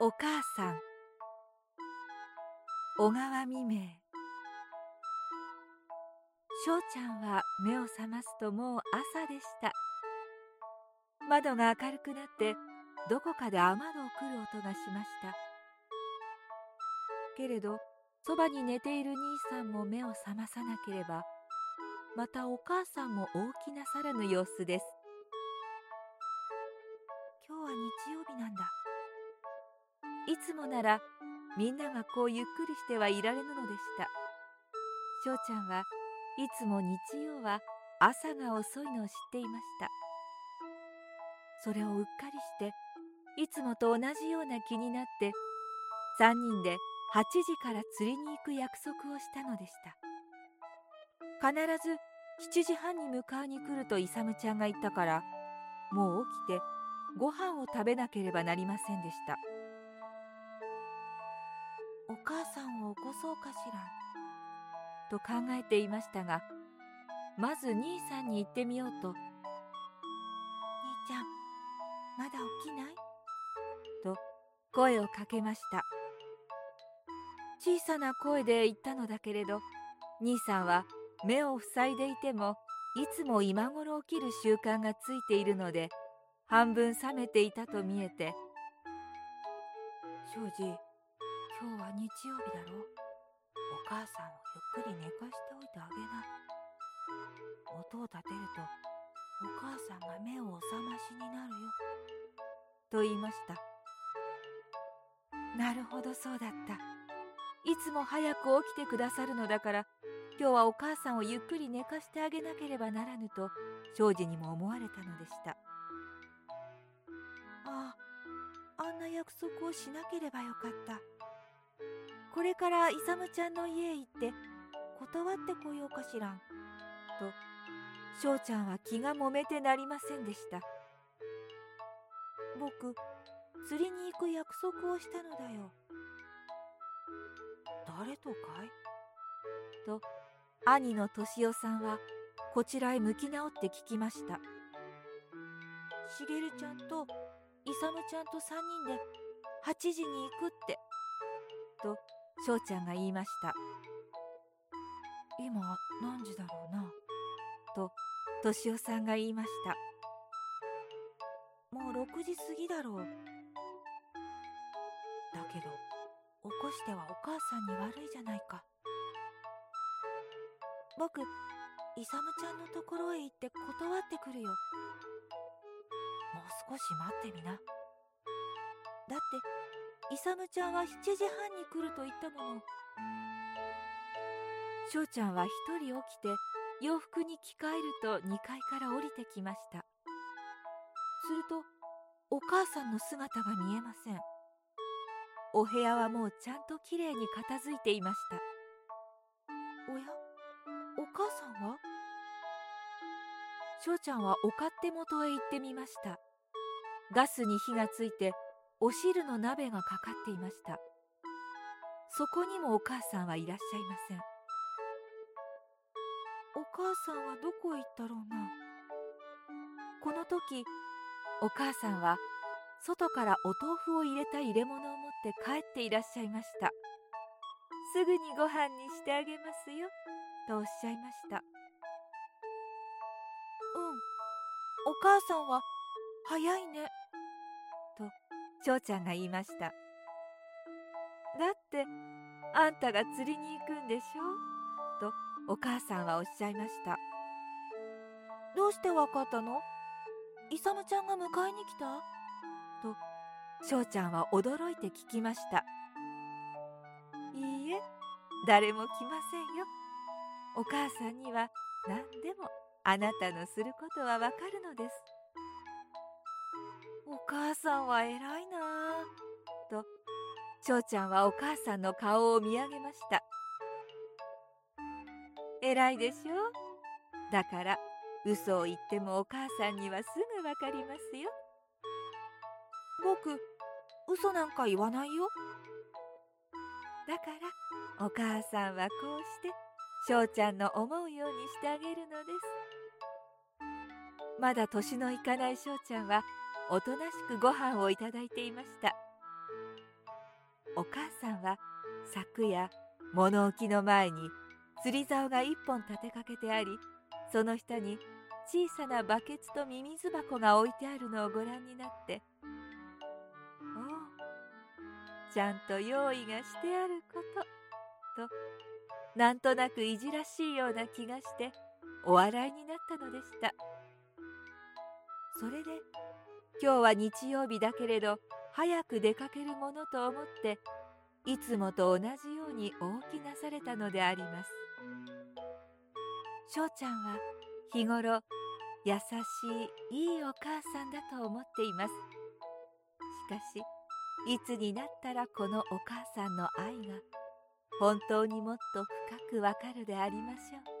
お母さん。小川未明翔ちゃんは目を覚ますともう朝でした。窓が明るくなってどこかで雨戸を来る音がしました。けれどそばに寝ている兄さんも目を覚まさなければまたお母さんも大きなさらぬ様子です。今日は日曜日なんだ。いつもならみんながこうゆっくりしてはいられぬのでした。翔ちゃんはいつも日曜は朝が遅いのを知っていました。それをうっかりしていつもと同じような気になって3人で8時から釣りに行く約束をしたのでした。必ず7時半に迎えに来ると勇ちゃんが言ったからもう起きてご飯を食べなければなりませんでした。お母さんを起こそうかしらと考えていましたがまず兄さんに言ってみようと「兄ちゃんまだ起きない?」と声をかけました小さな声で言ったのだけれど兄さんは目を塞いでいてもいつも今頃起きる習慣がついているので半分覚めていたと見えて「庄司今日は日曜日だろ？お母さんをゆっくり寝かしておいてあげな。音を立てるとお母さんが目をお覚ましになるよ。と言いました。なるほどそうだった。いつも早く起きてくださるのだから今日はお母さんをゆっくり寝かしてあげなければならぬと庄司にも思われたのでした。あああんな約束をしなければよかった。これから勇ちゃんの家へ行って断ってこようかしらん。と翔ちゃんは気がもめてなりませんでした。僕釣りに行く約束をしたのだよ。誰とかい？と兄の敏夫さんはこちらへ向き直って聞きました。茂ちゃんと勇ちゃんと3人で8時に行くって。と翔ちゃんが言いました。今何時だろうな。と敏夫さんが言いました。もう6時過ぎだろう。だけど起こしてはお母さんに悪いじゃないか。僕勇ちゃんのところへ行って断ってくるよ。もう少し待ってみな。だって勇ちゃんは7時半に来ると言ったもの。翔ちゃんは一人起きて洋服に着替えると2階から降りてきました。するとお母さんの姿が見えません。お部屋はもうちゃんときれいに片付いていました。おやお母さんは？翔ちゃんはお勝手元へ行ってみました。ガスに火がついてお汁の鍋がかかっていました。そこにもお母さんはいらっしゃいません。お母さんはどこへ行ったろうな。この時お母さんは外からお豆腐を入れた入れ物を持って帰っていらっしゃいました。すぐにご飯にしてあげますよ。とおっしゃいました。うん。お母さんは早いね。翔ちゃんが言いましただってあんたが釣りに行くんでしょ？とお母さんはおっしゃいましたどうしてわかったの？イサムちゃんが迎えに来た？と翔ちゃんは驚いて聞きましたいいえ誰も来ませんよ。お母さんには何でもあなたのすることはわかるのです。お母さんは偉いな。ぁと翔ちゃんはお母さんの顔を見上げました。偉いでしょ？だから嘘を言ってもお母さんにはすぐわかりますよ。僕嘘なんか言わないよ。だからお母さんはこうして翔ちゃんの思うようにしてあげるのです。まだ年のいかない翔ちゃんはおとなしくご飯をいただいていました。お母さんは昨夜物置の前に釣り竿が一本立てかけてありその下に小さなバケツとミミズ箱が置いてあるのをご覧になって「おおちゃんと用意がしてあること」となんとなくいじらしいような気がしてお笑いになったのでした。それで今日は日曜日だけれど早く出かけるものと思っていつもと同じように大きなされたのであります。翔ちゃんは日頃優しいいいお母さんだと思っています。しかしいつになったらこのお母さんの愛が本当にもっと深くわかるでありましょう。